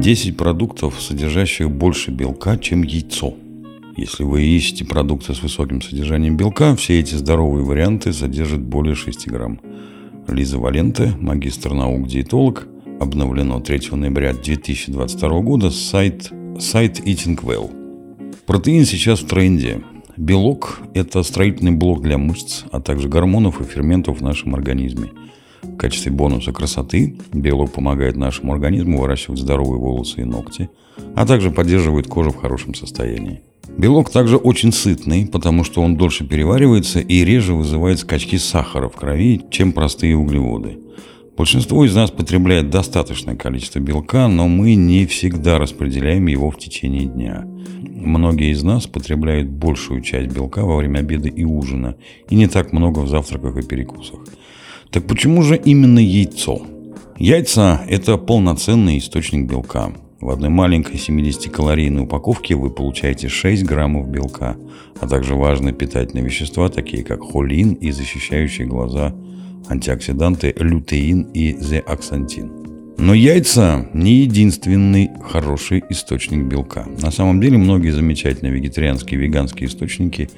10 продуктов, содержащих больше белка, чем яйцо. Если вы ищете продукты с высоким содержанием белка, все эти здоровые варианты содержат более 6 грамм. Лиза Валенте, магистр наук-диетолог, обновлено 3 ноября 2022 года, сайт, сайт Eating Well. Протеин сейчас в тренде. Белок – это строительный блок для мышц, а также гормонов и ферментов в нашем организме. В качестве бонуса красоты белок помогает нашему организму выращивать здоровые волосы и ногти, а также поддерживает кожу в хорошем состоянии. Белок также очень сытный, потому что он дольше переваривается и реже вызывает скачки сахара в крови, чем простые углеводы. Большинство из нас потребляет достаточное количество белка, но мы не всегда распределяем его в течение дня. Многие из нас потребляют большую часть белка во время обеда и ужина, и не так много в завтраках и перекусах. Так почему же именно яйцо? Яйца – это полноценный источник белка. В одной маленькой 70-калорийной упаковке вы получаете 6 граммов белка, а также важные питательные вещества, такие как холин и защищающие глаза антиоксиданты лютеин и зеаксантин. Но яйца не единственный хороший источник белка. На самом деле многие замечательные вегетарианские и веганские источники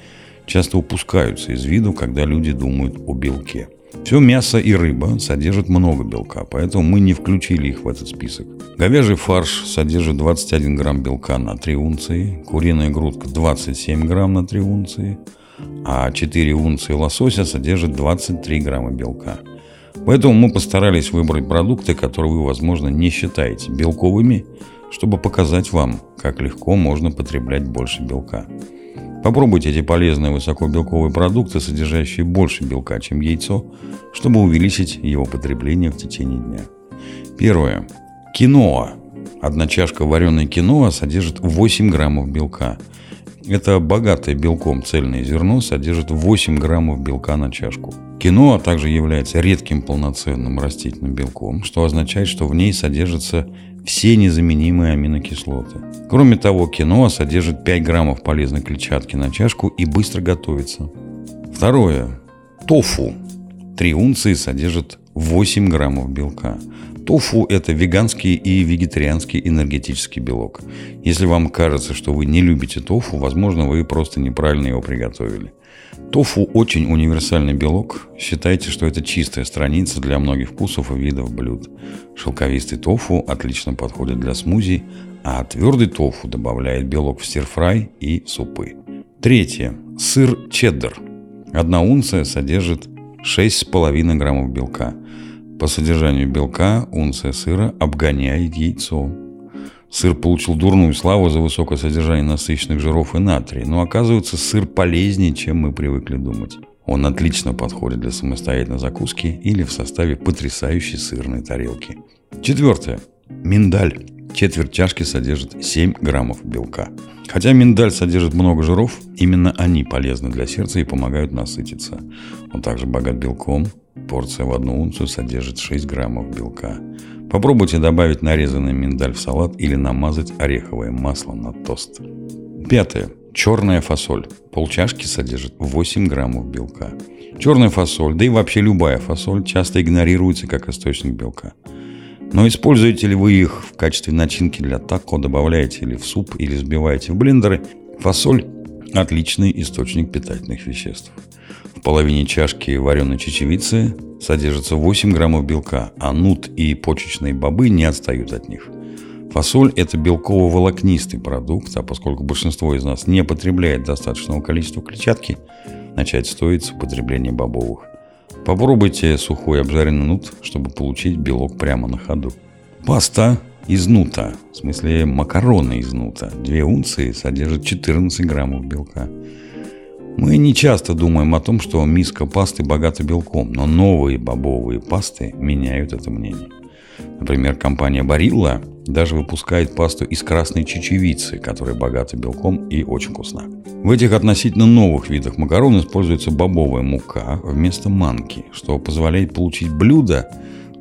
часто упускаются из виду, когда люди думают о белке. Все мясо и рыба содержат много белка, поэтому мы не включили их в этот список. Говяжий фарш содержит 21 грамм белка на 3 унции, куриная грудка 27 грамм на 3 унции, а 4 унции лосося содержат 23 грамма белка. Поэтому мы постарались выбрать продукты, которые вы, возможно, не считаете белковыми, чтобы показать вам, как легко можно потреблять больше белка. Попробуйте эти полезные высокобелковые продукты, содержащие больше белка, чем яйцо, чтобы увеличить его потребление в течение дня. Первое. Киноа. Одна чашка вареной киноа содержит 8 граммов белка. Это богатое белком цельное зерно содержит 8 граммов белка на чашку. Киноа также является редким полноценным растительным белком, что означает, что в ней содержится все незаменимые аминокислоты. Кроме того, киноа содержит 5 граммов полезной клетчатки на чашку и быстро готовится. Второе. Тофу. 3 унции содержит 8 граммов белка. Тофу – это веганский и вегетарианский энергетический белок. Если вам кажется, что вы не любите тофу, возможно, вы просто неправильно его приготовили. Тофу очень универсальный белок. Считайте, что это чистая страница для многих вкусов и видов блюд. Шелковистый тофу отлично подходит для смузи, а твердый тофу добавляет белок в стирфрай и супы. Третье. Сыр чеддер. Одна унция содержит 6,5 граммов белка. По содержанию белка унция сыра обгоняет яйцо. Сыр получил дурную славу за высокое содержание насыщенных жиров и натрия, но оказывается сыр полезнее, чем мы привыкли думать. Он отлично подходит для самостоятельной закуски или в составе потрясающей сырной тарелки. Четвертое. Миндаль. Четверть чашки содержит 7 граммов белка. Хотя миндаль содержит много жиров, именно они полезны для сердца и помогают насытиться. Он также богат белком. Порция в одну унцию содержит 6 граммов белка. Попробуйте добавить нарезанный миндаль в салат или намазать ореховое масло на тост. Пятое. Черная фасоль. Полчашки содержит 8 граммов белка. Черная фасоль, да и вообще любая фасоль, часто игнорируется как источник белка. Но используете ли вы их в качестве начинки для тако, добавляете ли в суп или взбиваете в блендеры, фасоль – отличный источник питательных веществ. В половине чашки вареной чечевицы содержится 8 граммов белка, а нут и почечные бобы не отстают от них. Фасоль – это белково-волокнистый продукт, а поскольку большинство из нас не потребляет достаточного количества клетчатки, начать стоит с употребления бобовых. Попробуйте сухой обжаренный нут, чтобы получить белок прямо на ходу. Паста из нута, в смысле макароны из нута, 2 унции содержит 14 граммов белка. Мы не часто думаем о том, что миска пасты богата белком, но новые бобовые пасты меняют это мнение. Например, компания Барилла даже выпускает пасту из красной чечевицы, которая богата белком и очень вкусна. В этих относительно новых видах макарон используется бобовая мука вместо манки, что позволяет получить блюдо,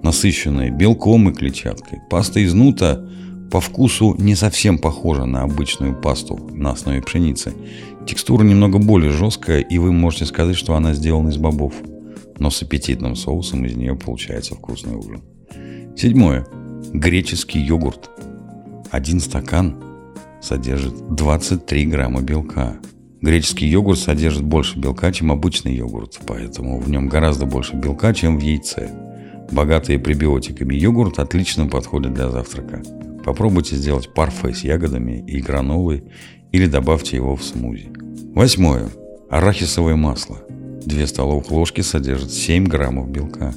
насыщенное белком и клетчаткой. Паста из нута по вкусу не совсем похожа на обычную пасту на основе пшеницы. Текстура немного более жесткая, и вы можете сказать, что она сделана из бобов. Но с аппетитным соусом из нее получается вкусный ужин. Седьмое. Греческий йогурт. один стакан содержит 23 грамма белка. Греческий йогурт содержит больше белка, чем обычный йогурт, поэтому в нем гораздо больше белка, чем в яйце. Богатые пребиотиками йогурт отлично подходит для завтрака. Попробуйте сделать парфе с ягодами и гранолой или добавьте его в смузи. Восьмое. Арахисовое масло. 2 столовых ложки содержит 7 граммов белка.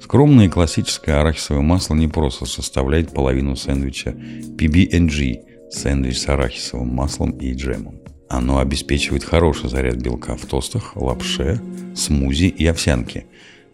Скромное классическое арахисовое масло не просто составляет половину сэндвича PB&G – сэндвич с арахисовым маслом и джемом. Оно обеспечивает хороший заряд белка в тостах, лапше, смузи и овсянке.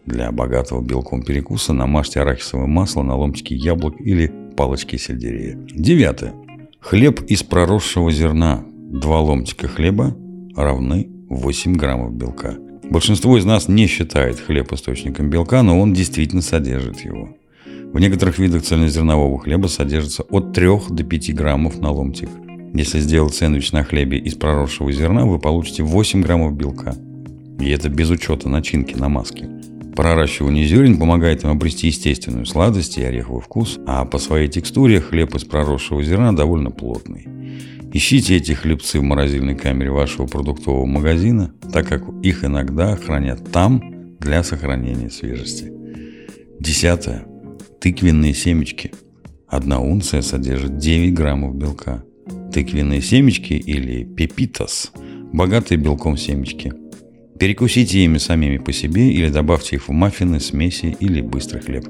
Для богатого белком перекуса намажьте арахисовое масло на ломтики яблок или палочки сельдерея. Девятое. Хлеб из проросшего зерна. Два ломтика хлеба равны 8 граммов белка. Большинство из нас не считает хлеб источником белка, но он действительно содержит его. В некоторых видах цельнозернового хлеба содержится от 3 до 5 граммов на ломтик. Если сделать сэндвич на хлебе из проросшего зерна, вы получите 8 граммов белка. И это без учета начинки на маске. Проращивание зерен помогает им обрести естественную сладость и ореховый вкус, а по своей текстуре хлеб из проросшего зерна довольно плотный. Ищите эти хлебцы в морозильной камере вашего продуктового магазина, так как их иногда хранят там для сохранения свежести. Десятое. Тыквенные семечки. Одна унция содержит 9 граммов белка. Тыквенные семечки или пепитас – богатые белком семечки. Перекусите ими самими по себе или добавьте их в маффины, смеси или быстрый хлеб.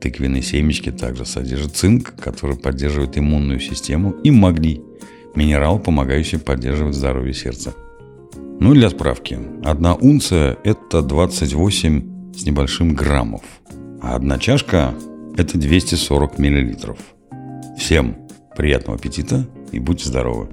Тыквенные семечки также содержат цинк, который поддерживает иммунную систему, и магний – Минерал, помогающий поддерживать здоровье сердца. Ну и для справки. Одна унция – это 28 с небольшим граммов. А одна чашка – это 240 миллилитров. Всем приятного аппетита и будьте здоровы!